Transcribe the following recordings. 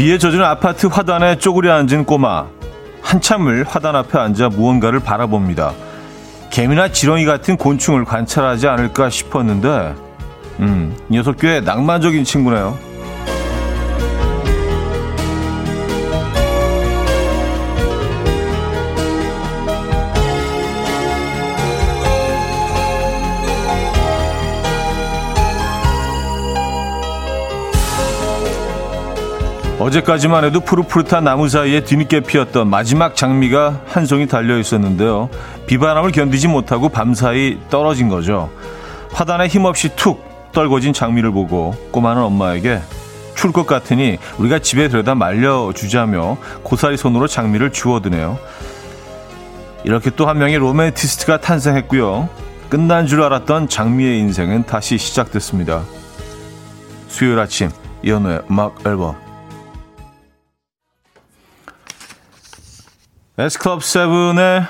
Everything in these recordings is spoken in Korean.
비에 젖은 아파트 화단에 쪼그려 앉은 꼬마. 한참을 화단 앞에 앉아 무언가를 바라봅니다. 개미나 지렁이 같은 곤충을 관찰하지 않을까 싶었는데, 음, 녀석 꽤 낭만적인 친구네요. 어제까지만 해도 푸릇푸릇한 나무 사이에 뒤늦게 피었던 마지막 장미가 한 송이 달려 있었는데요. 비바람을 견디지 못하고 밤사이 떨어진 거죠. 화단에 힘없이 툭 떨궈진 장미를 보고 꼬마는 엄마에게 추울 것 같으니 우리가 집에 들여다 말려주자며 고사리 손으로 장미를 주워드네요. 이렇게 또 한 명의 로맨티스트가 탄생했고요. 끝난 줄 알았던 장미의 인생은 다시 시작됐습니다. 수요일 아침 이현우의 음악 앨범 S클럽 7의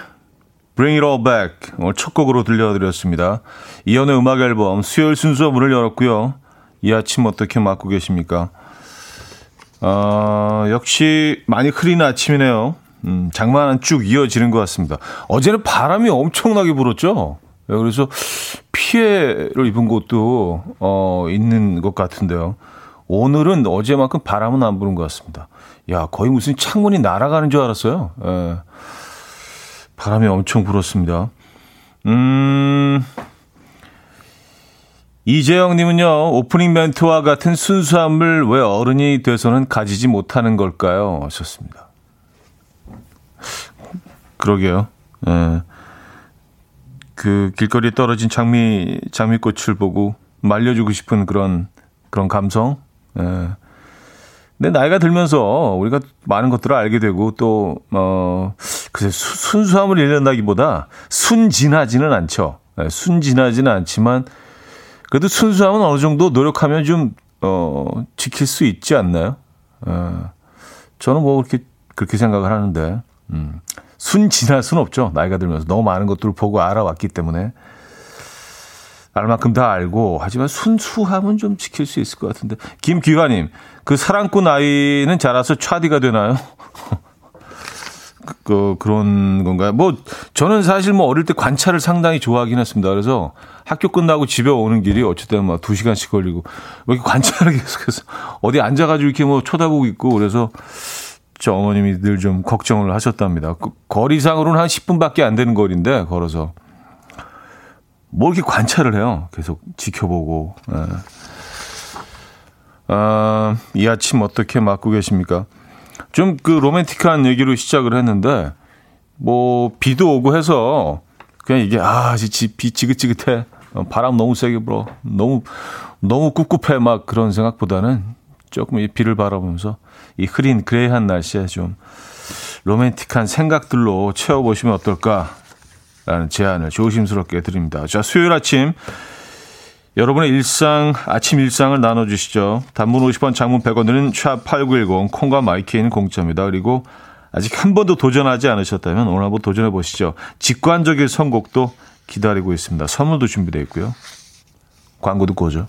Bring It All Back 오늘 첫 곡으로 들려드렸습니다. 이연의 음악 앨범 수요일 순서 문을 열었고요. 이 아침 어떻게 맞고 계십니까? 어, 역시 많이 흐린 아침이네요. 음, 장마는 쭉 이어지는 것 같습니다. 어제는 바람이 엄청나게 불었죠. 네, 그래서 피해를 입은 곳도 어, 있는 것 같은데요. 오늘은 어제만큼 바람은 안 부는 것 같습니다. 야, 거의 무슨 창문이 날아가는 줄 알았어요. 예. 바람이 엄청 불었습니다. 음, 이재영님은요, 오프닝 멘트와 같은 순수함을 왜 어른이 돼서는 가지지 못하는 걸까요? 하셨습니다. 그러게요. 예. 그 길거리에 떨어진 장미, 장미꽃을 보고 말려주고 싶은 그런, 그런 감성. 예. 근데 나이가 들면서 우리가 많은 것들을 알게 되고 또, 어, 글쎄, 순수함을 잃는다기보다 순진하지는 않죠. 네, 순진하지는 않지만 그래도 순수함은 어느 정도 노력하면 좀, 어, 지킬 수 있지 않나요? 어, 저는 뭐 그렇게, 그렇게 생각을 하는데, 음, 순진할 수는 없죠. 나이가 들면서 너무 많은 것들을 보고 알아왔기 때문에. 알 만큼 다 알고 하지만 순수함은 좀 지킬 수 있을 것 같은데 김귀관님 그 사랑꾼 아이는 자라서 차디가 되나요? 그, 그, 그런 건가요? 뭐, 저는 사실 뭐 어릴 때 관찰을 상당히 좋아하긴 했습니다. 그래서 학교 끝나고 집에 오는 길이 어쨌든 막 두 시간씩 걸리고, 뭐 이렇게 관찰을 계속해서 어디 앉아가지고 이렇게 뭐 쳐다보고 있고, 그래서 저 어머님이 늘 좀 걱정을 하셨답니다. 그 거리상으로는 한 10분밖에 안 되는 거리인데, 걸어서. 뭐 이렇게 관찰을 해요. 계속 지켜보고. 예. 아, 이 아침 어떻게 맞고 계십니까? 좀 그 로맨틱한 얘기로 시작을 했는데, 뭐, 비도 오고 해서, 그냥 이게, 아, 지, 비 지긋지긋해. 어, 바람 너무 세게 불어. 너무, 너무 꿉꿉해. 막 그런 생각보다는 조금 이 비를 바라보면서 이 흐린 그레이한 날씨에 좀 로맨틱한 생각들로 채워보시면 어떨까 라는 제안을 조심스럽게 드립니다. 자, 수요일 아침 여러분의 일상, 아침 일상을 나눠주시죠. 단문 50원, 장문 100원 드는 샵8910, 콩과 마이케이는 공짜입니다. 그리고 아직 한 번도 도전하지 않으셨다면 오늘 한번 도전해 보시죠. 직관적인 선곡도 기다리고 있습니다. 선물도 준비되어 있고요. 광고 듣고 오죠.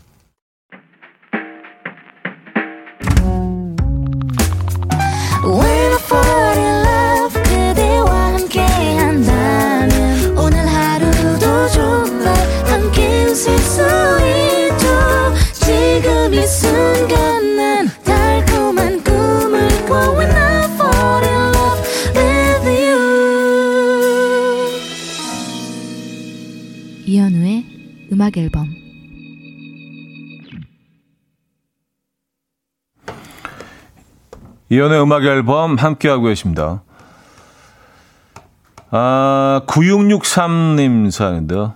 이연의 음악 앨범 함께하고 계십니다. 아, 9663님 사연인데요.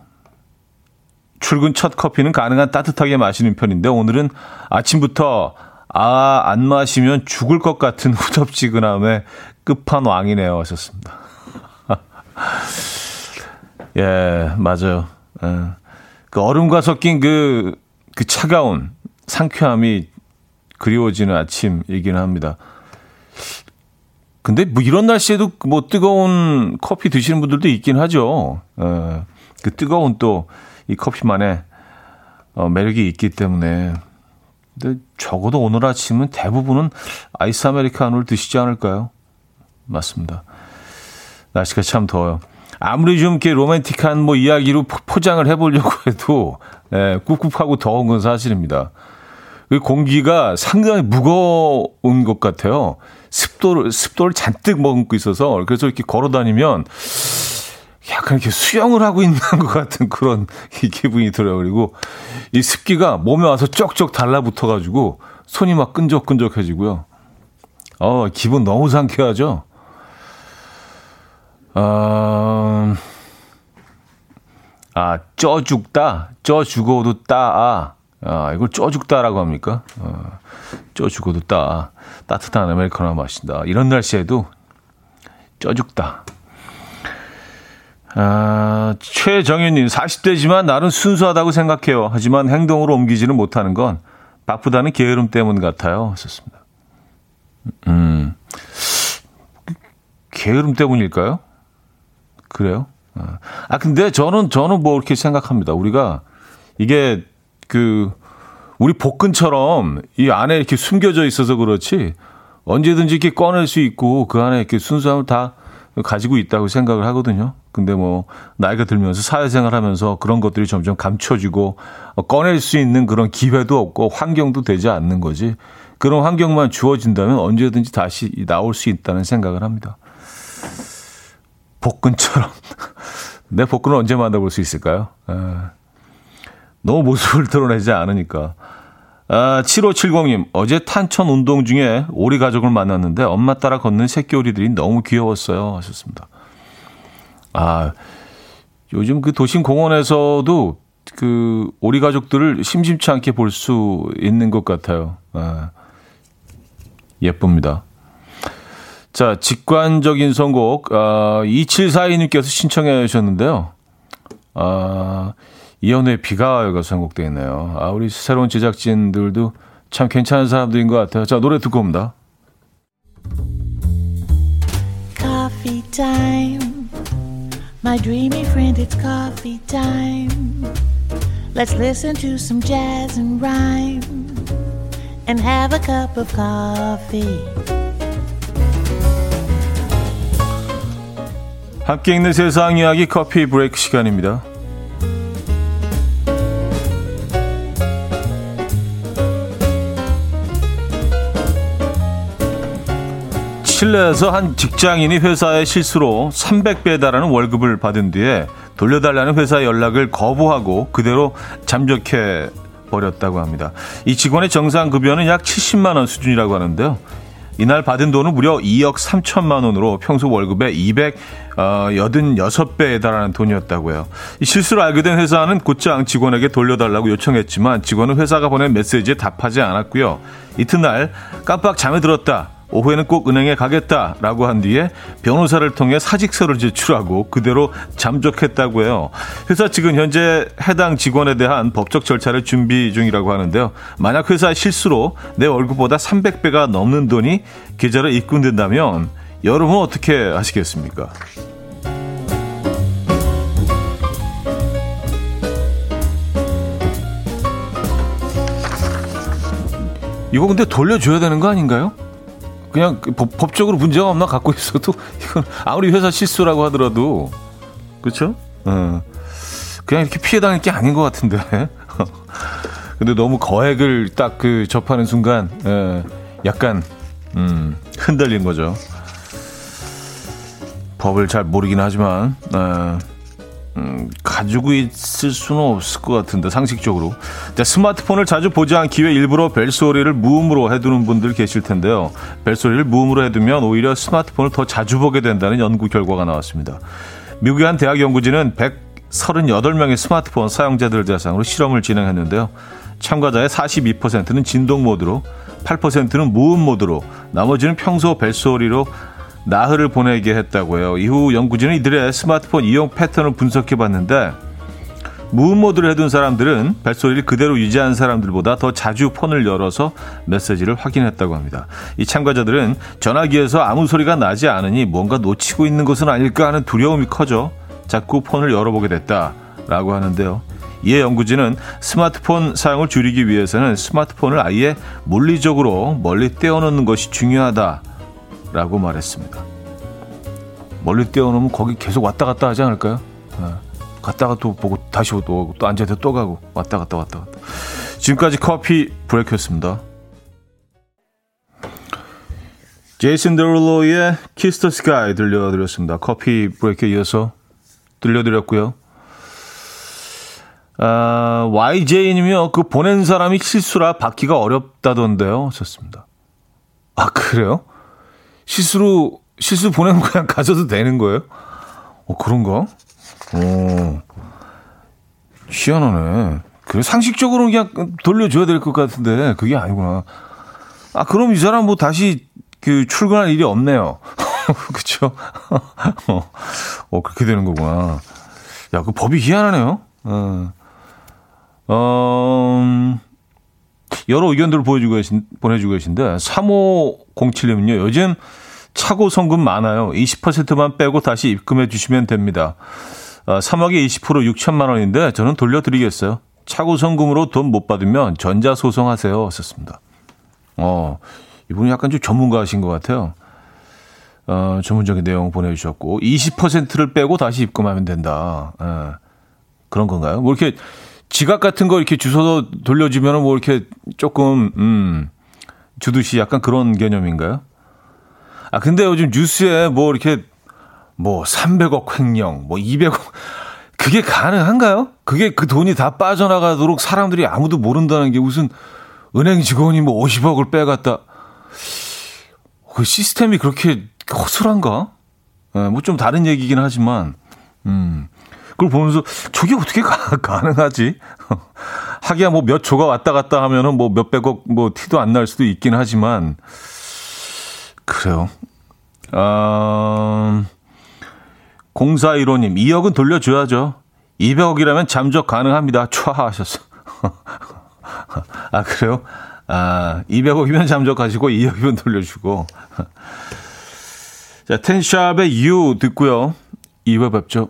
출근 첫 커피는 가능한 따뜻하게 마시는 편인데 오늘은 아침부터 아, 안 마시면 죽을 것 같은 후덥지근함의 끝판왕이네요. 하셨습니다. 예, 맞아요. 예. 그 얼음과 섞인 그, 그 차가운 상쾌함이 그리워지는 아침이기는 합니다. 근데 뭐 이런 날씨에도 뭐 뜨거운 커피 드시는 분들도 있긴 하죠. 어, 그 뜨거운 또 이 커피만의 어, 매력이 있기 때문에 근데 적어도 오늘 아침은 대부분은 아이스 아메리카노를 드시지 않을까요? 맞습니다. 날씨가 참 더워요. 아무리 좀 이렇게 로맨틱한 뭐 이야기로 포장을 해보려고 해도 예, 꿉꿉하고 더운 건 사실입니다. 그 공기가 상당히 무거운 것 같아요. 습도를 습도를 잔뜩 머금고 있어서 그래서 이렇게 걸어 다니면 약간 이렇게 수영을 하고 있는 것 같은 그런 기분이 들어요. 그리고 이 습기가 몸에 와서 쩍쩍 달라붙어 가지고 손이 막 끈적끈적해지고요. 어, 기분 너무 상쾌하죠. 어, 아, 쪄 죽다, 쪄 죽어도 따, 아, 아 이걸 쪄 죽다라고 합니까? 어, 쪄 죽어도 따, 따뜻한 아메리카노 마신다. 이런 날씨에도 쪄 죽다. 아, 최정현님, 40대지만 나름 순수하다고 생각해요. 하지만 행동으로 옮기지는 못하는 건 바쁘다는 게으름 때문 같아요. 하셨습니다. 음, 게으름 때문일까요? 그래요? 아, 아, 근데 저는, 저는 뭐 이렇게 생각합니다. 우리가 이게 그, 우리 복근처럼 이 안에 이렇게 숨겨져 있어서 그렇지 언제든지 이렇게 꺼낼 수 있고 그 안에 이렇게 순수함을 다 가지고 있다고 생각을 하거든요. 근데 뭐 나이가 들면서 사회생활 하면서 그런 것들이 점점 감춰지고 꺼낼 수 있는 그런 기회도 없고 환경도 되지 않는 거지. 그런 환경만 주어진다면 언제든지 다시 나올 수 있다는 생각을 합니다. 복근처럼 내 복근을 언제 만나볼 수 있을까요? 에. 너무 모습을 드러내지 않으니까. 아, 7570님, 어제 탄천 운동 중에 오리 가족을 만났는데 엄마 따라 걷는 새끼 오리들이 너무 귀여웠어요. 하셨습니다. 아, 요즘 그 도심 공원에서도 그 오리 가족들을 심심치 않게 볼 수 있는 것 같아요. 아, 예쁩니다. 자, 직관적인 선곡, 아, 2742님께서 신청해 주셨는데요. 아, 이연우의 비가 와요가 선곡되어 있네요. 아, 우리 새로운 제작진들도 참 괜찮은 사람들인 것 같아요. 자, 노래 듣고 옵니다. Coffee time. My dreamy friend, it's coffee time. Let's listen to some jazz and rhyme and have a cup of coffee. 함께 있는 세상 이야기 커피 브레이크 시간입니다. 칠레에서 한 직장인이 회사의 실수로 300배에 달하는 월급을 받은 뒤에 돌려달라는 회사 연락을 거부하고 그대로 잠적해 버렸다고 합니다. 이 직원의 정상 급여는 약 70만 원 수준이라고 하는데요. 이날 받은 돈은 무려 2억 3천만 원으로 평소 월급의 286배에 달하는 돈이었다고요. 이 실수를 알게 된 회사는 곧장 직원에게 돌려달라고 요청했지만 직원은 회사가 보낸 메시지에 답하지 않았고요. 이튿날 깜빡 잠에 들었다. 오후에는 꼭 은행에 가겠다라고 한 뒤에 변호사를 통해 사직서를 제출하고 그대로 잠적했다고 해요. 회사 측은 현재 해당 직원에 대한 법적 절차를 준비 중이라고 하는데요. 만약 회사 실수로 내 월급보다 300배가 넘는 돈이 계좌로 입금된다면 여러분 어떻게 하시겠습니까? 이거 근데 돌려줘야 되는 거 아닌가요? 그냥 그 법, 법적으로 문제가 없나 갖고 있어도 이건 아무리 회사 실수라고 하더라도 그렇죠? 어. 그냥 이렇게 피해 당할 게 아닌 것 같은데. 근데 너무 거액을 딱 그 접하는 순간 에, 약간 음, 흔들린 거죠. 법을 잘 모르긴 하지만 에, 음, 가지고 있을 수는 없을 것 같은데 상식적으로. 스마트폰을 자주 보지 않기 위해 일부러 벨소리를 무음으로 해두는 분들 계실 텐데요. 벨소리를 무음으로 해두면 오히려 스마트폰을 더 자주 보게 된다는 연구 결과가 나왔습니다. 미국의 한 대학 연구진은 138명의 스마트폰 사용자들을 대상으로 실험을 진행했는데요. 참가자의 42%는 진동 모드로 8%는 무음 모드로 나머지는 평소 벨소리로 나흘을 보내게 했다고 해요. 이후 연구진은 이들의 스마트폰 이용 패턴을 분석해 봤는데 무음 모드를 해둔 사람들은 벨소리를 그대로 유지한 사람들보다 더 자주 폰을 열어서 메시지를 확인했다고 합니다. 이 참가자들은 전화기에서 아무 소리가 나지 않으니 뭔가 놓치고 있는 것은 아닐까 하는 두려움이 커져 자꾸 폰을 열어보게 됐다라고 하는데요. 이에 연구진은 스마트폰 사용을 줄이기 위해서는 스마트폰을 아예 물리적으로 멀리 떼어놓는 것이 중요하다 라고 말했습니다. 멀리 떼어놓으면 거기 계속 왔다 갔다 하지 않을까요? 네. 갔다가 또 보고 다시 또 오고 또 앉아서 또 가고 왔다 갔다 왔다 갔다. 지금까지 coffee break였습니다. 제이슨 데롤로의 Kiss the Sky 들려드렸습니다. coffee break에 이어서 들려드렸고요. 아, YJ님이요. 그 보낸 사람이 실수라 받기가 어렵다던데요. 좋습니다. 아, 그래요? 실수로, 실수 보내면 그냥 가져도 되는 거예요? 어, 그런가? 어, 희한하네. 그 상식적으로는 그냥 돌려줘야 될 것 같은데, 그게 아니구나. 아, 그럼 이 사람 뭐 다시 그 출근할 일이 없네요. 그쵸? 어, 어, 그렇게 되는 거구나. 야, 그 법이 희한하네요. 어. 어, 여러 의견들을 보여주고 계신, 보내주고 계신데, 3507님은요, 요즘 차고 성금 많아요. 20%만 빼고 다시 입금해 주시면 됩니다. 어, 3억에 20% 6천만 원인데, 저는 돌려드리겠어요. 차고 성금으로 돈 못 받으면 전자 소송하세요. 썼습니다. 어, 이분이 약간 좀 전문가신 것 같아요. 어, 전문적인 내용 보내주셨고, 20%를 빼고 다시 입금하면 된다. 예, 그런 건가요? 뭐 이렇게 지갑 같은 거 이렇게 주소도 돌려주면 뭐 이렇게 조금, 음, 주듯이 약간 그런 개념인가요? 아, 근데 요즘 뉴스에 뭐 이렇게 뭐 300억 횡령, 뭐 200억, 그게 가능한가요? 그게 그 돈이 다 빠져나가도록 사람들이 아무도 모른다는 게 무슨 은행 직원이 뭐 50억을 빼갔다. 그 시스템이 그렇게 허술한가? 네, 뭐좀 다른 얘기긴 하지만, 음. 그걸 보면서 저게 어떻게 가, 가능하지? 하기야 뭐 몇 조가 왔다 갔다 하면은 뭐 몇백억 뭐 티도 안 날 수도 있긴 하지만 그래요. 아, 0415님, 2억은 돌려줘야죠. 200억이라면 잠적 가능합니다. 촤 하셨어. 아, 그래요? 아, 200억이면 잠적하시고 2억이면 돌려주고. 자, 텐샵의 유 듣고요. 2부 뵙죠.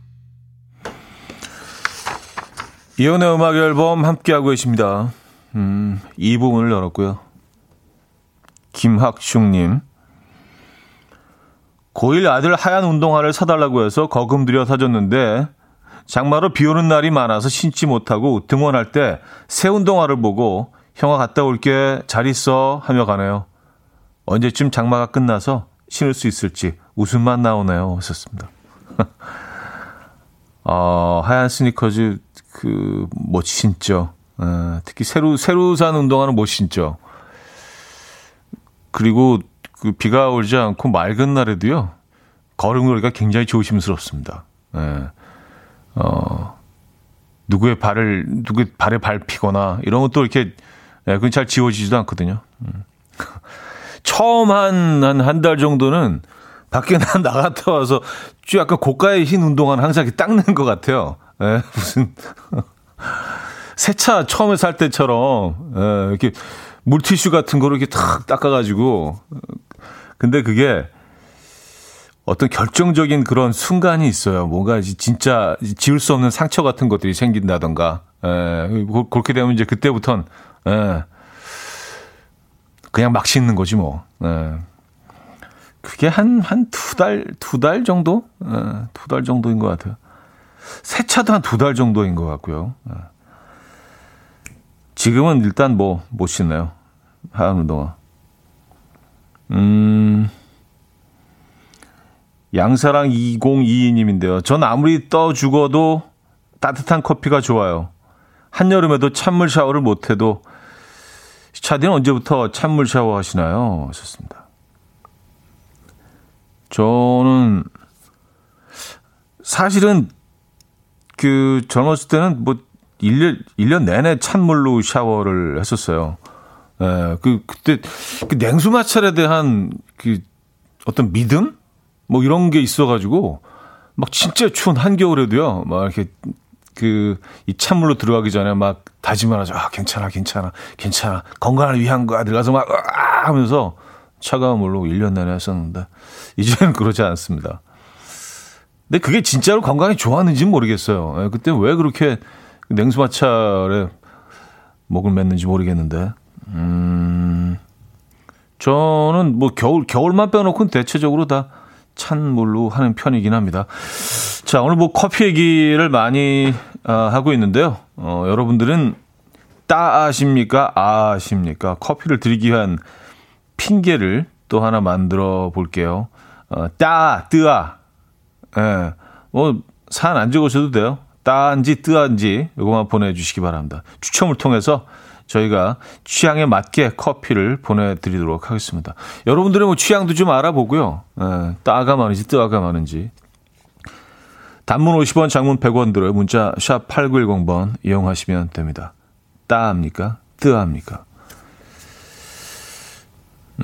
이현우의 음악 앨범 함께하고 계십니다. 음, 이 부분을 열었고요. 김학중님 고1 아들 하얀 운동화를 사달라고 해서 거금 들여 사줬는데 장마로 비 오는 날이 많아서 신지 못하고 등원할 때 새 운동화를 보고 형아 갔다 올게 잘 있어 하며 가네요. 언제쯤 장마가 끝나서 신을 수 있을지 웃음만 나오네요. 하셨습니다. 어, 하얀 스니커즈 그 못 신죠. 어, 특히 새로 새로 산 운동화는 못 신죠. 그리고 그 비가 오지 않고 맑은 날에도요. 걸음걸이가 굉장히 조심스럽습니다. 예. 어, 누구의 발을 누구의 발에 밟히거나 이런 것도 이렇게 예, 그건 잘 지워지지도 않거든요. 음. 처음 한 한 한 달 정도는 밖에 나 나갔다 와서 쭉 약간 고가의 흰 운동화는 항상 이렇게 닦는 것 같아요. 예, 무슨 세차 처음에 살 때처럼 예, 이렇게 물티슈 같은 거로 이렇게 탁 닦아가지고 근데 그게 어떤 결정적인 그런 순간이 있어요. 뭔가 진짜 지울 수 없는 상처 같은 것들이 생긴다던가 예, 그렇게 되면 이제 그때부터는 예, 그냥 막 씻는 거지 뭐. 예. 그게 한, 한 두 달, 두 달 정도? 예, 두달 정도인 것 같아요. 세차도 한 두 달 정도인 것 같고요. 예. 지금은 일단 뭐, 못 신네요. 하얀 운동화. 음, 양사랑 2022님인데요. 전 아무리 떠 죽어도 따뜻한 커피가 좋아요. 한여름에도 찬물 샤워를 못해도 차디는 언제부터 찬물 샤워 하시나요? 하셨습니다. 저는 사실은 그 젊었을 때는 뭐 1년 1년 내내 찬물로 샤워를 했었어요. 예, 그 그때 그 냉수 마찰에 대한 그 어떤 믿음 뭐 이런 게 있어가지고 막 진짜 추운 한겨울에도요, 막 이렇게 그 이 찬물로 들어가기 전에 막 다짐하죠. 아 괜찮아, 괜찮아, 괜찮아, 건강을 위한 거야. 들어가서 막 으아 하면서 차가운 물로 1년 내내 했었는데 이제는 그러지 않습니다. 근데 그게 진짜로 건강에 좋았는지는 모르겠어요. 예, 그때 왜 그렇게 냉수마찰에 목을 맸는지 모르겠는데. 음, 저는 뭐 겨울, 겨울만 빼놓고는 대체적으로 다 찬 물로 하는 편이긴 합니다. 자, 오늘 뭐 커피 얘기를 많이 아, 하고 있는데요. 어, 여러분들은 따아십니까? 아십니까? 커피를 드리기 위한 핑계를 또 하나 만들어 볼게요. 어, 따, 뜨아. 예. 뭐, 산 안 적으셔도 돼요. 따인지 뜨한지 이거만 보내주시기 바랍니다. 추첨을 통해서 저희가 취향에 맞게 커피를 보내드리도록 하겠습니다. 여러분들의 뭐 취향도 좀 알아보고요. 예, 따가 많은지 뜨아가 많은지. 단문 50원, 장문 100원 들어요. 문자 샵 8910번 이용하시면 됩니다. 따합니까? 뜨합니까?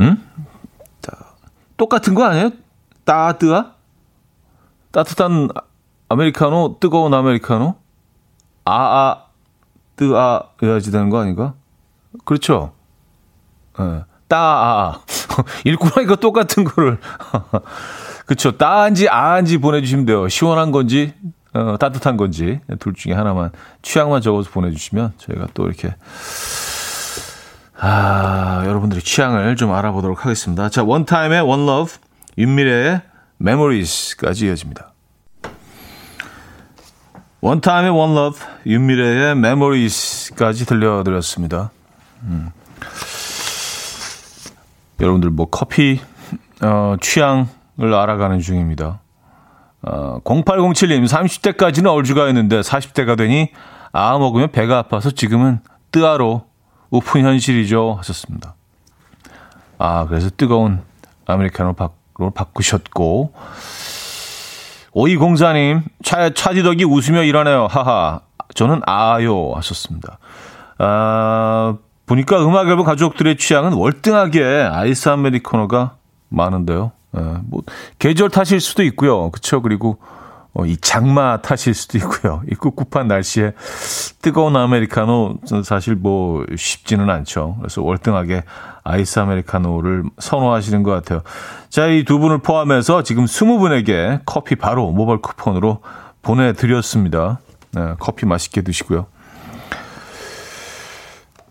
응? 똑같은 거 아니에요? 따, 뜨아? 따뜻한 아메리카노, 뜨거운 아메리카노? 아아, 뜨아, 해야지 되는 거 아닌가? 그렇죠. 예. 따아. 읽고 나니까 똑같은 거를. 그렇죠. 따한지 아한지 보내주시면 돼요. 시원한 건지, 어, 따뜻한 건지. 둘 중에 하나만, 취향만 적어서 보내주시면 저희가 또 이렇게, 아, 여러분들의 취향을 좀 알아보도록 하겠습니다. 자, 원타임의 원러브, 윤미래의 메모리스까지 이어집니다. 원타임의 One Love, 윤미래의 Memories까지 들려드렸습니다. 음. 여러분들 뭐 커피 어, 취향을 알아가는 중입니다. 어, 0807님 30대까지는 얼죽아였는데 40대가 되니 아아 먹으면 배가 아파서 지금은 뜨아로 웃픈 현실이죠 하셨습니다. 아 그래서 뜨거운 아메리카노 로 바꾸셨고 오이공사님, 차, 차지덕이 웃으며 일하네요. 하하. 저는 아아요. 하셨습니다. 아, 보니까 음악 앨범 가족들의 취향은 월등하게 아이스 아메리카노가 많은데요. 예, 뭐, 계절 탓일 수도 있고요. 그쵸. 그리고, 어, 이 장마 탓일 수도 있고요. 이 꿉꿉한 날씨에 뜨거운 아메리카노 사실 뭐 쉽지는 않죠. 그래서 월등하게 아이스 아메리카노를 선호하시는 것 같아요. 자, 이 두 분을 포함해서 지금 20분에게 커피 바로 모바일 쿠폰으로 보내드렸습니다. 네, 커피 맛있게 드시고요.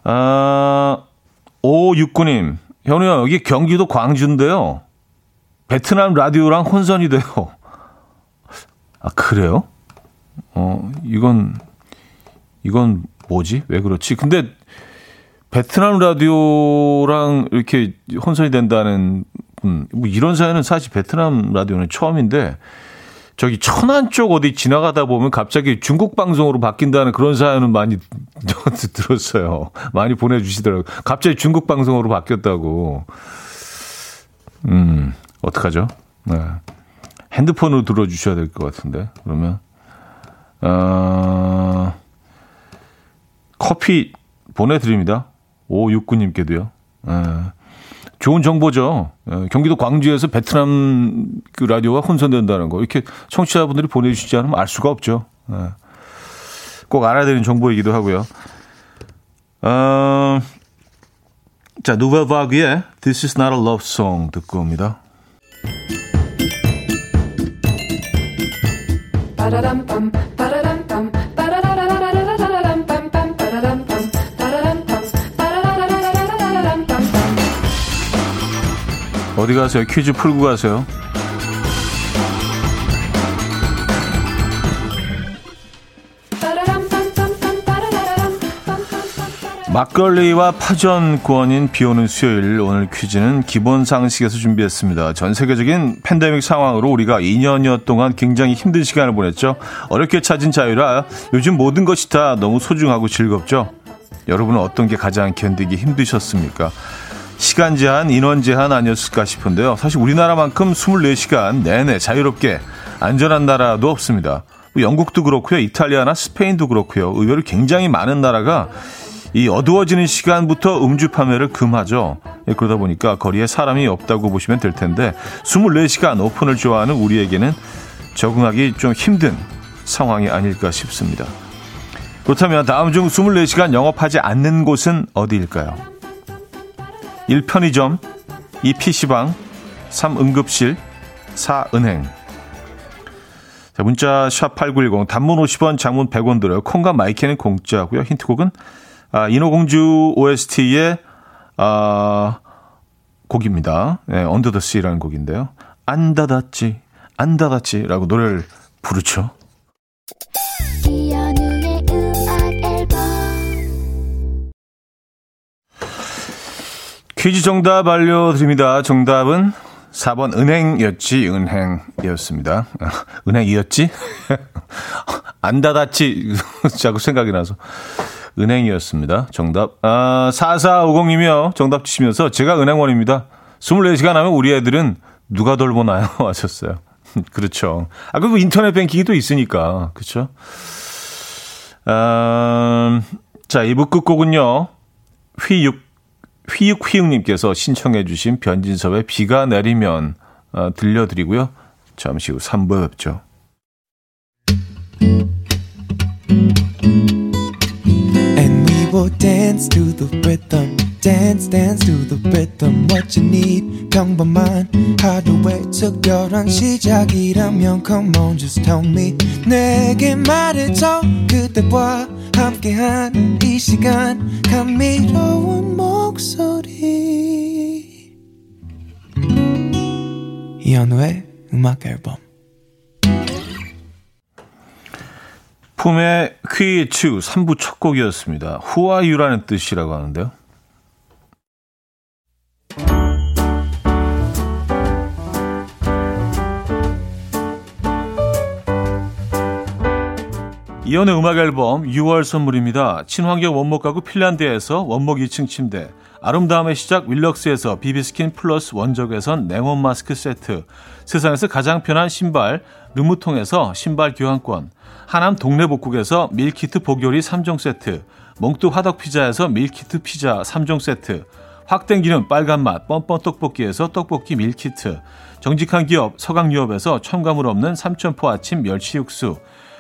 아, 5569님, 현우야, 여기 경기도 광주인데요. 베트남 라디오랑 혼선이 돼요. 아, 그래요? 어, 이건, 이건 뭐지? 왜 그렇지? 근데 베트남 라디오랑 이렇게 혼선이 된다는 분, 뭐 이런 사연은 사실 베트남 라디오는 처음인데, 저기 천안 쪽 어디 지나가다 보면 갑자기 중국 방송으로 바뀐다는 그런 사연은 많이 들었어요. 많이 보내주시더라고요. 갑자기 중국 방송으로 바뀌었다고. 음, 어떡하죠? 네. 핸드폰으로 들어주셔야 될 것 같은데, 그러면. 어, 커피 보내드립니다. 569님께도요. 예. 좋은 정보죠. 예. 경기도 광주에서 베트남 그 라디오가 혼선된다는 거. 이렇게 청취자분들이 보내주시지 않으면 알 수가 없죠. 예. 꼭 알아야 되는 정보이기도 하고요. 어, 자, 누벨 바그의 This is not a love song 듣고 옵니다. 어디 가세요? 퀴즈 풀고 가세요. 막걸리와 파전 구원인 비 오는 수요일 오늘 퀴즈는 기본 상식에서 준비했습니다. 전 세계적인 팬데믹 상황으로 우리가 2년여 동안 굉장히 힘든 시간을 보냈죠. 어렵게 찾은 자유라 요즘 모든 것이 다 너무 소중하고 즐겁죠. 여러분은 어떤 게 가장 견디기 힘드셨습니까? 시간 제한, 인원 제한 아니었을까 싶은데요. 사실 우리나라만큼 24시간 내내 자유롭게 안전한 나라도 없습니다. 뭐 영국도 그렇고요. 이탈리아나 스페인도 그렇고요. 의외로 굉장히 많은 나라가 이 어두워지는 시간부터 음주 판매를 금하죠. 예, 그러다 보니까 거리에 사람이 없다고 보시면 될 텐데 24시간 오픈을 좋아하는 우리에게는 적응하기 좀 힘든 상황이 아닐까 싶습니다. 그렇다면 다음 중 24시간 영업하지 않는 곳은 어디일까요? 1. 편의점 2. PC방 3. 응급실 4. 은행 자, 문자 샵 8910 단문 50원 장문 100원 들어요. 콩과 마이크는 공짜고요. 힌트곡은 아, 인어공주 OST의 아, 곡입니다. 네, 언더 더 씨라는 곡인데요. 안 닫았지, 안 닫았지라고 노래를 부르죠. 퀴즈 정답 알려드립니다. 정답은 4번 은행이었지, 은행이었습니다. 은행이었지? 안 닫았지? 자꾸 생각이 나서. 은행이었습니다. 정답. 아, 4450이며 정답 주시면서 제가 은행원입니다. 24시간 하면 우리 애들은 누가 돌보나요? 하셨어요. 그렇죠. 아, 그리고 인터넷 뱅킹이 또 있으니까. 그렇죠. 아, 자, 2부 끝곡은요. 휘육, 휘육휘육님께서 신청해 주신 변진섭의 비가 내리면 어, 들려드리고요. 잠시 후 3부에 뵙죠. Will dance to the rhythm. Dance, dance to the rhythm. What you need, 평범한 하루의 특별한 시작이라면 Come on, just tell me. 내게 말해줘. 그대와 함께한 이 시간. 감미로운 목소리. 이현우의 음악 앨범. 품의 퀴즈 3부 첫 곡이었습니다. 후아유라는 뜻이라고 하는데요. 이현우의 음악 앨범 6월 선물입니다. 친환경 원목 가구 핀란드에서 원목 2층 침대, 아름다움의 시작 윌럭스에서 비비스킨 플러스 원적외선 냉온 마스크 세트, 세상에서 가장 편한 신발 르무통에서 신발 교환권, 하남 동네복국에서 meal kit 복요리 3종 세트, 몽뚜 화덕피자에서 meal kit 피자 3종 세트, 확 땡기는 빨간맛 뻔뻔 떡볶이에서 떡볶이 meal kit, 정직한 기업 서강유업에서 첨가물 없는 삼천포 아침 멸치 육수,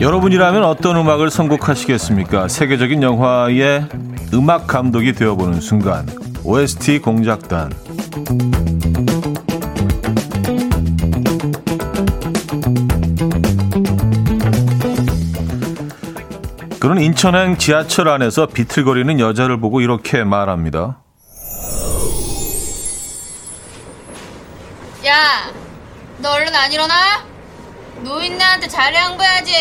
여러분이라면 어떤 음악을 선곡하시겠습니까? 세계적인 영화의 음악 감독이 되어보는 순간 OST 공작단 그런 인천행 지하철 안에서 비틀거리는 여자를 보고 이렇게 말합니다. 야, 너 얼른 안 일어나? 노인네한테 잘 양보해야지.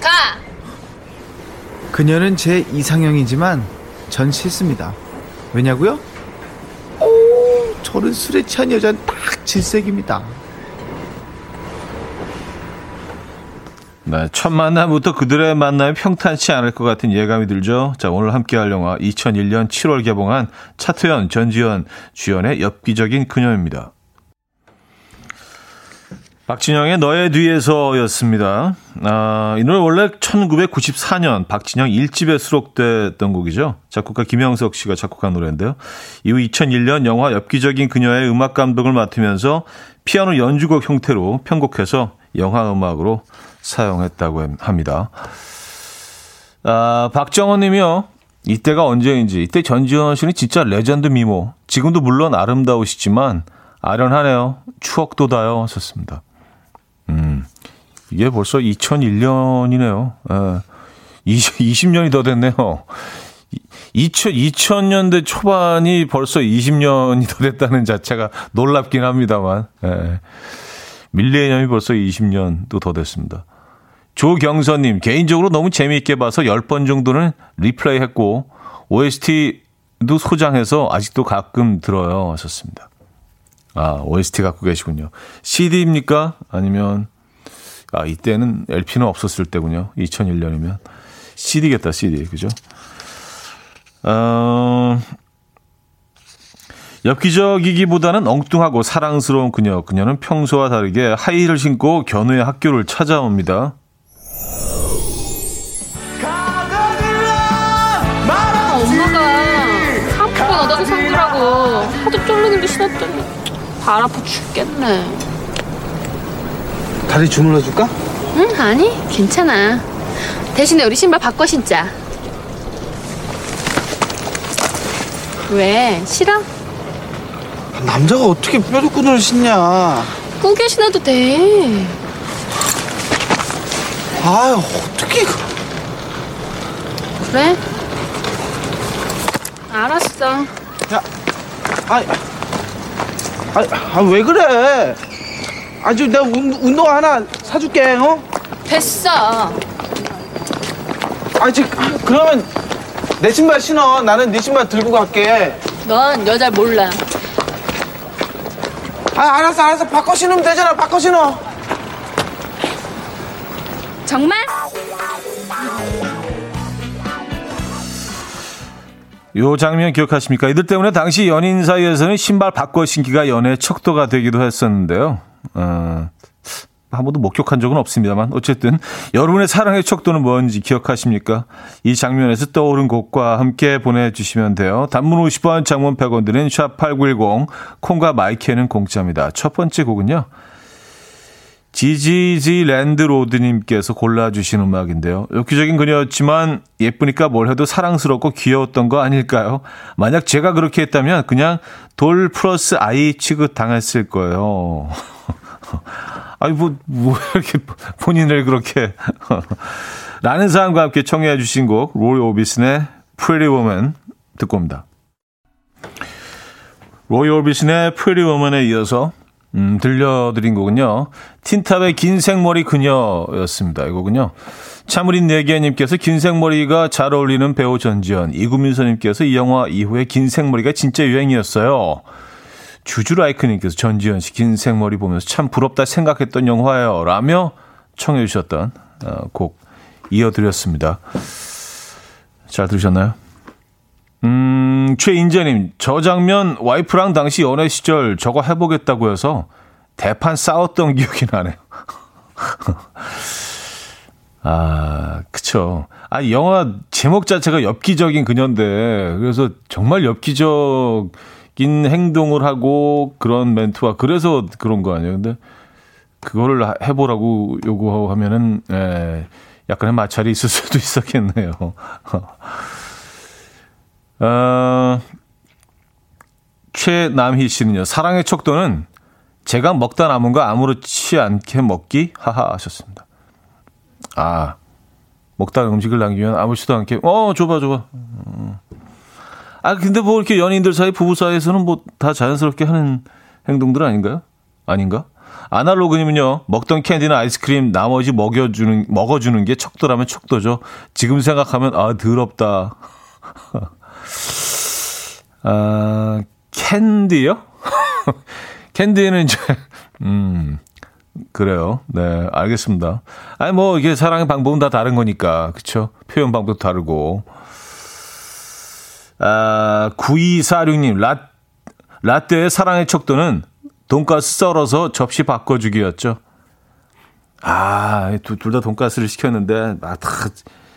가! 그녀는 제 이상형이지만 전 싫습니다. 왜냐고요? 오, 저는 술에 취한 여자는 딱 질색입니다. 네, 첫 만남부터 그들의 만남이 평탄치 않을 것 같은 예감이 들죠. 자, 오늘 함께 할 영화 2001년 7월 개봉한 차트연, 전지현 주연의 엽기적인 그녀입니다. 박진영의 너의 뒤에서였습니다. 아, 이 노래 원래 1994년 박진영 1집에 수록됐던 곡이죠. 작곡가 김영석 씨가 작곡한 노래인데요. 이후 2001년 영화 엽기적인 그녀의 음악 감독을 맡으면서 피아노 연주곡 형태로 편곡해서 영화 음악으로 사용했다고 합니다. 아, 박정원 님이요. 이때가 언제인지, 이때 전지현 씨는 진짜 레전드 미모. 지금도 물론 아름다우시지만 아련하네요. 추억 돋아요. 하셨습니다. 음, 이게 벌써 2001년이네요. 예. 20, 20년이 더 됐네요. 2000, 2000년대 초반이 벌써 20년이 더 됐다는 자체가 놀랍긴 합니다만, 예. 밀레니엄이 벌써 20년도 더 됐습니다. 조경선님, 개인적으로 너무 재미있게 봐서 10번 정도는 리플레이 했고, OST도 소장해서 아직도 가끔 들어요. 하셨습니다. 아, OST 갖고 계시군요. CD입니까? 아니면, 아, 이때는 LP는 없었을 때군요. 2001년이면. CD겠다, CD. 그죠? 어, 엽기적이기보다는 엉뚱하고 사랑스러운 그녀. 그녀는 평소와 다르게 하이힐을 신고 견우의 학교를 찾아옵니다. 엄마가 상품권 얻어서 산 거라고 하도 쫄르는게 신었더니 발 아파 죽겠네. 다리 주물러 줄까? 응, 아니, 괜찮아. 대신에 우리 신발 바꿔 신자. 왜? 싫어? 남자가 어떻게 뾰족구두를 신냐? 꾸겨 신어도 돼. 아유, 어떻게. 그래? 알았어. 야, 아이, 아, 아, 왜 그래? 아주 내가 운, 운동 하나 사줄게, 어? 됐어. 아, 지 그러면 내 신발 신어. 나는 네 신발 들고 갈게. 넌 여자 몰라. 아, 알았어, 알았어. 바꿔 신으면 되잖아. 바꿔 신어. 정말? 요 장면 기억하십니까? 이들 때문에 당시 연인 사이에서는 신발 바꿔 신기가 연애 척도가 되기도 했었는데요. 어, 한 번도 목격한 적은 없습니다만 어쨌든 여러분의 사랑의 척도는 뭔지 기억하십니까? 이 장면에서 떠오른 곡과 함께 보내주시면 돼요. 단문 50원, 장문 100원 드는 샵8910 콩과 마이크는 공짜입니다. 첫 번째 곡은요. 지지지 랜드로드님께서 골라주신 음악인데요. 엽기적인 그녀였지만 예쁘니까 뭘 해도 사랑스럽고 귀여웠던 거 아닐까요? 만약 제가 그렇게 했다면 그냥 돌 플러스 아이 취급 당했을 거예요. 아니, 뭐, 뭐, 이렇게 본인을 그렇게. 라는 사람과 함께 청해 주신 곡, 로이 오비슨의 Pretty Woman 듣고 옵니다. 로이 오비슨의 Pretty Woman에 이어서 음, 들려드린 곡은요. 틴탑의 긴 생머리 그녀였습니다. 이 곡은요. 차무린 네개님께서 긴 생머리가 잘 어울리는 배우 전지현, 이구민서님께서 이 영화 이후에 긴 생머리가 진짜 유행이었어요. 주주라이크님께서 전지현 씨 긴 생머리 보면서 참 부럽다 생각했던 영화예요. 라며 청해 주셨던 어, 곡 이어드렸습니다. 잘 들으셨나요? 음, 최인재님, 저 장면 와이프랑 당시 연애 시절 저거 해보겠다고 해서 대판 싸웠던 기억이 나네요. 아, 그쵸. 아, 영화 제목 자체가 엽기적인 그녀인데, 그래서 정말 엽기적인 행동을 하고 그런 멘트와 그래서 그런 거 아니에요. 근데 그거를 해보라고 요구하면은, 예, 약간의 마찰이 있을 수도 있었겠네요. 어, 최남희 씨는요. 사랑의 척도는 제가 먹다 남은 거 아무렇지 않게 먹기 하하 하셨습니다. 아 먹다가 음식을 남기면 아무렇지도 않게 어 줘봐 줘봐. 어. 아 근데 뭐 이렇게 연인들 사이 부부 사이에서는 뭐 다 자연스럽게 하는 행동들 아닌가요? 아닌가? 아날로그님은요, 먹던 캔디나 아이스크림 나머지 먹여주는, 먹어주는 게 척도라면 척도죠. 지금 생각하면, 아, 더럽다. 아, 캔디요? 캔디는 이제, 음, 그래요. 네, 알겠습니다. 아니, 뭐, 이게 사랑의 방법은 다 다른 거니까. 그쵸? 표현 방법도 다르고. 아, 9246님, 라, 라떼의 사랑의 척도는 돈가스 썰어서 접시 바꿔주기였죠. 아, 둘 다 돈가스를 시켰는데, 아, 다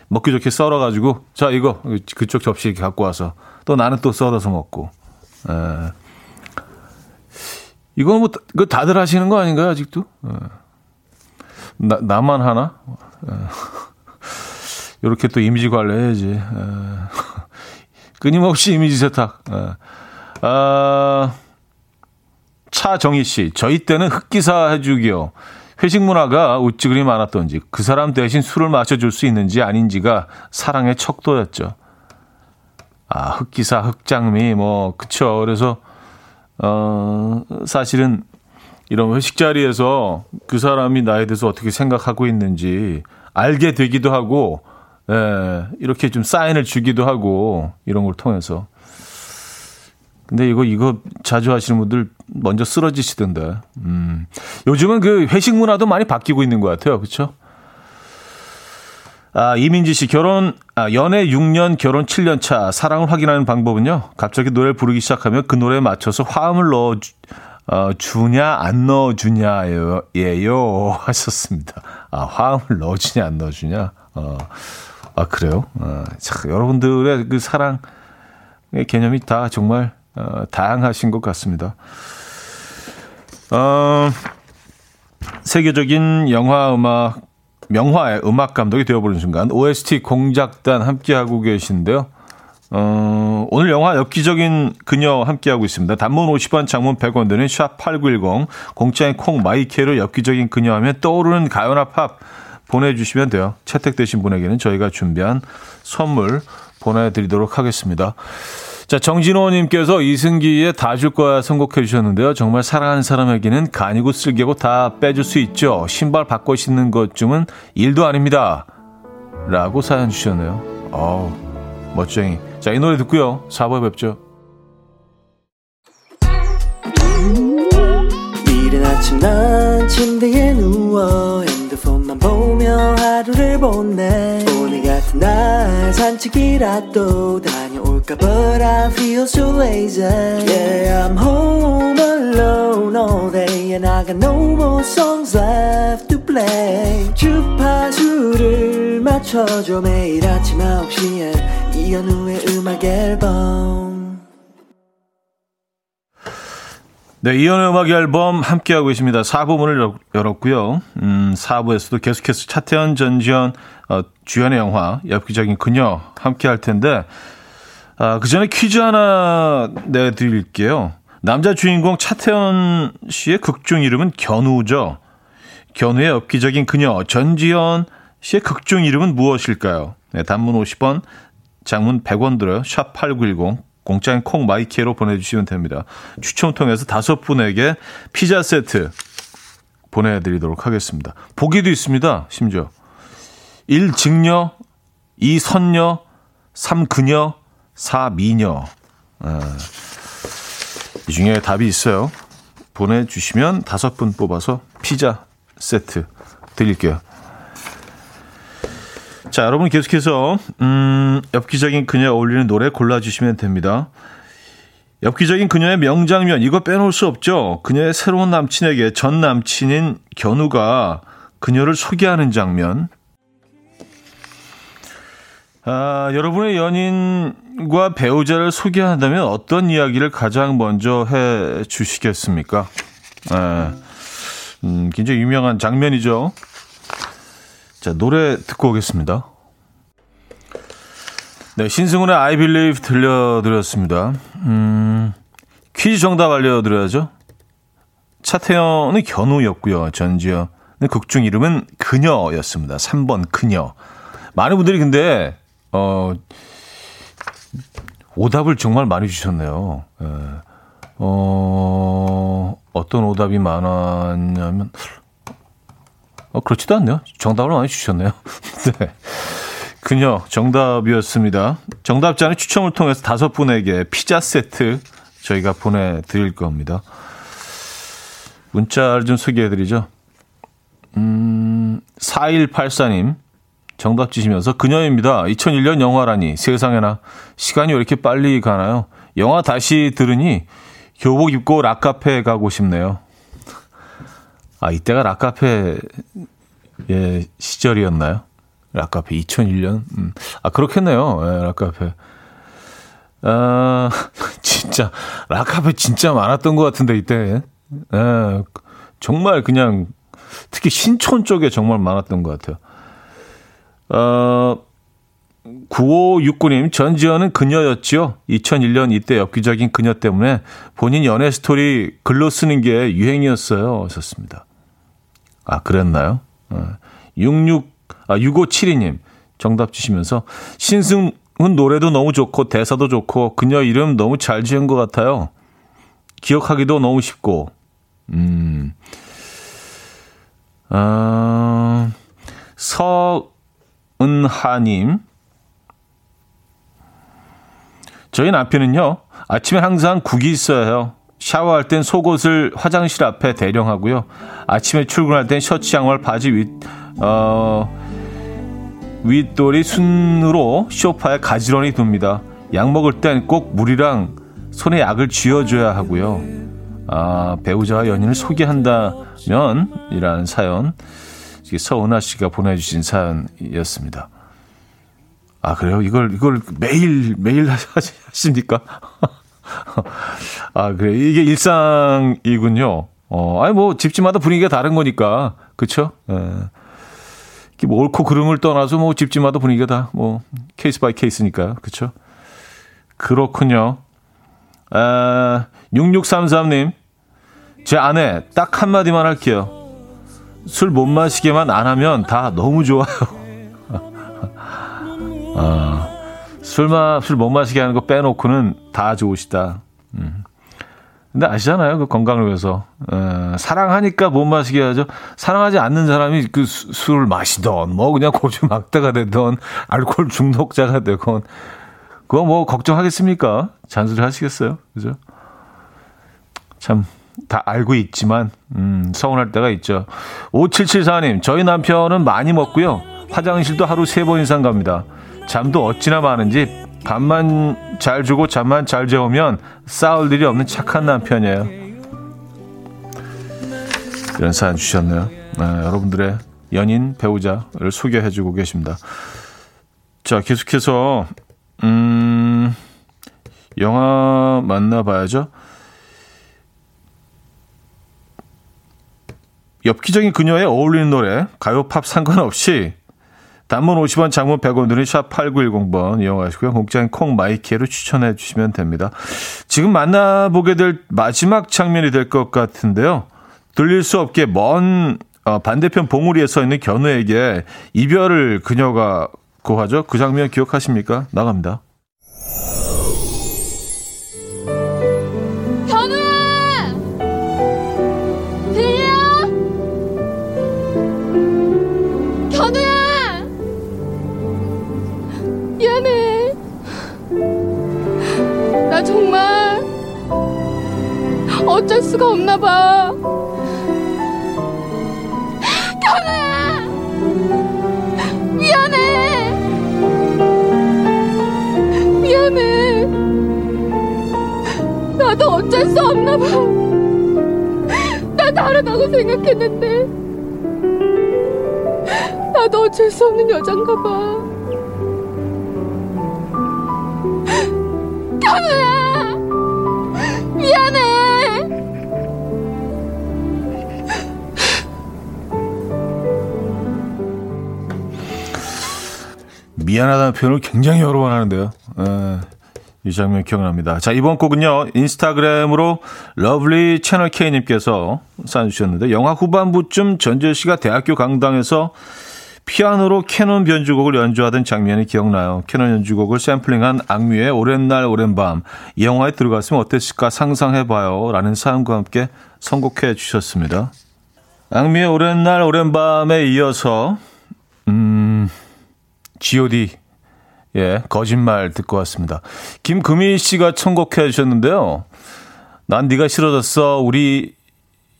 먹기 좋게 썰어가지고, 자, 이거, 그쪽 접시 갖고 와서, 또 나는 또 썰어서 먹고. 에. 이거 뭐, 그 다들 하시는 거 아닌가요, 아직도? 에. 나, 나만 하나? 이렇게 또 이미지 관리해야지. 끊임없이 이미지 세탁. 아, 차정희 씨, 저희 때는 흑기사 해주기요. 회식 문화가 우찌그리 많았던지 그 사람 대신 술을 마셔줄 수 있는지 아닌지가 사랑의 척도였죠. 아, 흑기사, 흑장미, 뭐, 그쵸. 그래서, 어, 사실은 이런 회식 자리에서 그 사람이 나에 대해서 어떻게 생각하고 있는지 알게 되기도 하고, 예, 이렇게 좀 사인을 주기도 하고, 이런 걸 통해서. 근데 이거, 이거 자주 하시는 분들 먼저 쓰러지시던데. 음. 요즘은 그 회식 문화도 많이 바뀌고 있는 것 같아요. 그쵸? 아, 이민지 씨, 결혼, 아, 연애 6년, 결혼 7년 차, 사랑을 확인하는 방법은요, 갑자기 노래를 부르기 시작하면 그 노래에 맞춰서 화음을 넣어, 어, 주냐, 안 넣어 주냐예요, 예요, 하셨습니다. 아, 화음을 넣어 주냐, 안 넣어 주냐. 어, 아, 그래요? 어, 참, 여러분들의 그 사랑의 개념이 다 정말, 어, 다양하신 것 같습니다. 어, 세계적인 영화 음악 명화의 음악 감독이 되어버린 순간 OST 공작단 함께하고 계신데요. 어, 오늘 영화 엽기적인 그녀 함께하고 있습니다. 단문 50원, 장문 100원 드는 샵8910, 공짜인 콩 마이케로 엽기적인 그녀 하면 떠오르는 가요나 팝 보내주시면 돼요. 채택되신 분에게는 저희가 준비한 선물 보내드리도록 하겠습니다. 자, 정진호님께서 이승기의 다 줄 거야 선곡해 주셨는데요. 정말 사랑하는 사람에게는 간이고 쓸개고 다 빼줄 수 있죠. 신발 바꿔 신는 것쯤은 일도 아닙니다. 라고 사연 주셨네요. 어우, 멋쟁이. 자, 이 노래 듣고요. 4부에 뵙죠. 이른 아침 난 침대에 누워 핸드폰만 보며 하루를 보내 오늘 같은 날 산책이라도 다볼 까 But I feel so lazy Yeah I'm home alone all day And I got no more songs left to play 주파수를 맞춰줘 매일 아침 9시에 이현우의 음악 앨범 네, 이현의 음악 앨범 함께하고 있습니다. 4부 문을 열었고요. 음, 4부에서도 계속해서 차태현, 전지현, 어, 주연의 영화, 엽기적인 그녀 함께할 텐데, 아, 그 전에 퀴즈 하나 내드릴게요. 남자 주인공 차태현 씨의 극중 이름은 견우죠. 견우의 엽기적인 그녀 전지현 씨의 극중 이름은 무엇일까요? 네, 단문 50원, 장문 100원 들어요. 샵 8910. 공짜인 콩 마이케로 보내주시면 됩니다. 추첨 통해서 다섯 분에게 피자 세트 보내드리도록 하겠습니다. 보기도 있습니다. 심지어 1. 증녀 2. 선녀 3. 그녀 사미녀. 아, 이 중에 답이 있어요. 보내주시면 다섯 분 뽑아서 피자 세트 드릴게요. 자, 여러분 계속해서 음, 엽기적인 그녀에 어울리는 노래 골라주시면 됩니다. 엽기적인 그녀의 명장면 이거 빼놓을 수 없죠. 그녀의 새로운 남친에게 전 남친인 견우가 그녀를 소개하는 장면. 아, 여러분의 연인 과 배우자를 소개한다면 어떤 이야기를 가장 먼저 해 주시겠습니까? 아, 음, 굉장히 유명한 장면이죠. 자, 노래 듣고 오겠습니다. 네, 신승훈의 I Believe 들려드렸습니다. 음, 퀴즈 정답 알려드려야죠. 차태현은 견우였고요. 전지현은 극중 이름은 그녀였습니다. 3번 그녀. 많은 분들이 근데 어, 오답을 정말 많이 주셨네요. 예. 어, 어떤 오답이 많았냐면, 어, 그렇지도 않네요. 정답을 많이 주셨네요. 네. 그녀 정답이었습니다. 정답자는 추첨을 통해서 다섯 분에게 피자 세트 저희가 보내드릴 겁니다. 문자를 좀 소개해드리죠. 음, 4184님. 정답 주시면서 그녀입니다. 2001년 영화라니 세상에나 시간이 왜 이렇게 빨리 가나요? 영화 다시 들으니 교복 입고 락카페 가고 싶네요. 아 이때가 락카페 예, 시절이었나요? 락카페 2001년. 음. 아 그렇겠네요. 예, 락카페. 아 진짜 락카페 진짜 많았던 것 같은데 이때. 예, 정말 그냥 특히 신촌 쪽에 정말 많았던 것 같아요. 어, 9569님, 전지현은 그녀였지요. 2001년 이때 엽기적인 그녀 때문에 본인 연애 스토리 글로 쓰는 게 유행이었어요. 하셨습니다. 아, 그랬나요? 어, 66, 아, 6572님, 정답 주시면서 신승은 노래도 너무 좋고 대사도 좋고 그녀 이름 너무 잘 지은 것 같아요. 기억하기도 너무 쉽고, 음, 아, 서 은하님. 저희 남편은요, 아침에 항상 국이 있어야 해요. 샤워할 땐 속옷을 화장실 앞에 대령하고요. 아침에 출근할 땐 셔츠 양말 바지 윗, 어, 윗돌이 순으로 쇼파에 가지런히 둡니다. 약 먹을 땐 꼭 물이랑 손에 약을 쥐어줘야 하고요. 아, 배우자와 연인을 소개한다면 이라는 사연 서은아 씨가 보내주신 사연이었습니다. 아 그래요? 이걸 이걸 매일 매일 하십니까? 아 그래 이게 일상이군요. 어, 아니 뭐 집집마다 분위기가 다른 거니까 그렇죠? 예. 뭐 옳고 그름을 떠나서 뭐 집집마다 분위기가 다 뭐 case by case니까요, 그렇죠? 그렇군요. 아, 6633님 제 아내 딱 한마디만 할게요. 술 못 마시게만 안 하면 다 너무 좋아요. 아, 술마, 술 못 마시게 하는 거 빼놓고는 다 좋으시다. 음. 근데 아시잖아요. 그 건강을 위해서. 에, 사랑하니까 못 마시게 하죠. 사랑하지 않는 사람이 그 수, 술을 마시던, 뭐 그냥 고주 막다가 되던, 알코올 중독자가 되건, 그거 뭐 걱정하겠습니까? 잔소리 하시겠어요? 그죠? 참, 다 알고 있지만 음, 서운할 때가 있죠. 5774님, 저희 남편은 많이 먹고요. 화장실도 하루 세 번 이상 갑니다. 잠도 어찌나 많은지 밥만 잘 주고 잠만 잘 재우면 싸울 일이 없는 착한 남편이에요. 이런 사연 주셨네요. 네, 여러분들의 연인, 배우자를 소개해주고 계십니다. 자, 계속해서 음, 영화 만나봐야죠. 엽기적인 그녀에 어울리는 노래, 가요 팝 상관없이 단문 50원, 장문 100원 드는 샵 8910번 이용하시고요. 공짜인 콩 my K로 추천해 주시면 됩니다. 지금 만나보게 될 마지막 장면이 될 것 같은데요. 들릴 수 없게 먼 어, 반대편 봉우리에 서 있는 견우에게 이별을 그녀가 고하죠. 그 장면 기억하십니까? 나갑니다. 어쩔 수가 없나 봐. 견우야! 미안해! 미안해. 나도 어쩔 수 없나 봐. 나 다르다고 생각했는데. 나도 어쩔 수 없는 여잔가 봐. 견우야! 미안해! 미안하다는 표현을 굉장히 여러 번 하는데요. 에, 이 장면 기억납니다. 자, 이번 곡은요, 인스타그램으로 러블리 채널 K님께서 쌓아주셨는데, 영화 후반부쯤 전지현 씨가 대학교 강당에서 피아노로 캐논 변주곡을 연주하던 장면이 기억나요. 캐논 연주곡을 샘플링한 악뮤의 오랜 날 오랜 밤. 이 영화에 들어갔으면 어땠을까 상상해봐요. 라는 사연과 함께 선곡해 주셨습니다. 악미의 오랜 날 오랜 밤에 이어서 음 G.O.D 예 거짓말 듣고 왔습니다. 김금희 씨가 선곡해 주셨는데요. 난 네가 싫어졌어 우리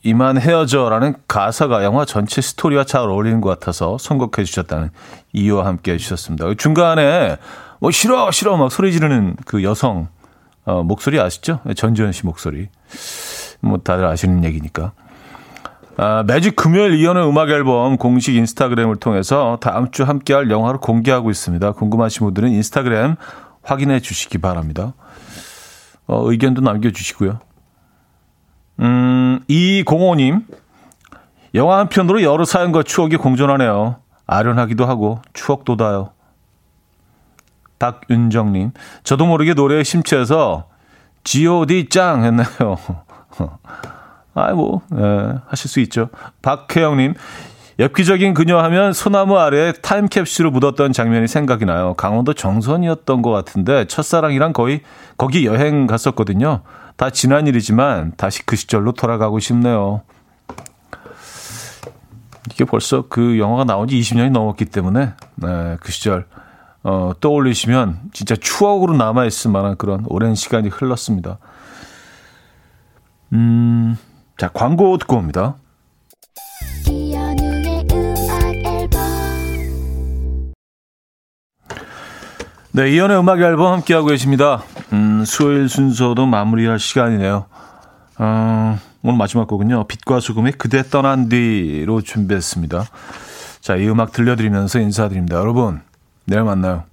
이만 헤어져라는 가사가 영화 전체 스토리와 잘 어울리는 것 같아서 선곡해 주셨다는 이유와 함께 해주셨습니다. 중간에 뭐 싫어 싫어 막 소리 지르는 그 여성 어, 목소리 아시죠? 전지현 씨 목소리. 뭐 다들 아시는 얘기니까. 아, 매주 금요일 이연의 음악 앨범 공식 인스타그램을 통해서 다음 주 함께할 영화를 공개하고 있습니다. 궁금하신 분들은 인스타그램 확인해 주시기 바랍니다. 어, 의견도 남겨주시고요. 음, 이공호님. 영화 한 편으로 여러 사연과 추억이 공존하네요. 아련하기도 하고 추억 돋아요. 박윤정님. 저도 모르게 노래에 심취해서 G.O.D 짱 했나요? 아이고, 예, 하실 수 있죠. 박혜영님. 엽기적인 그녀 하면 소나무 아래에 타임캡슐을 묻었던 장면이 생각이 나요. 강원도 정선이었던 것 같은데 첫사랑이랑 거의 거기 여행 갔었거든요. 다 지난 일이지만 다시 그 시절로 돌아가고 싶네요. 이게 벌써 그 영화가 나온 지 20년이 넘었기 때문에 네, 그 시절 어, 떠올리시면 진짜 추억으로 남아있을 만한 그런 오랜 시간이 흘렀습니다. 음, 자, 광고 듣고 옵니다. 네, 이연의 음악 앨범 함께하고 계십니다. 음, 수요일 순서도 마무리할 시간이네요. 어, 오늘 마지막 곡은요. 빛과 소금의 그대 떠난 뒤로 준비했습니다. 자, 이 음악 들려드리면서 인사드립니다. 여러분, 내일 만나요.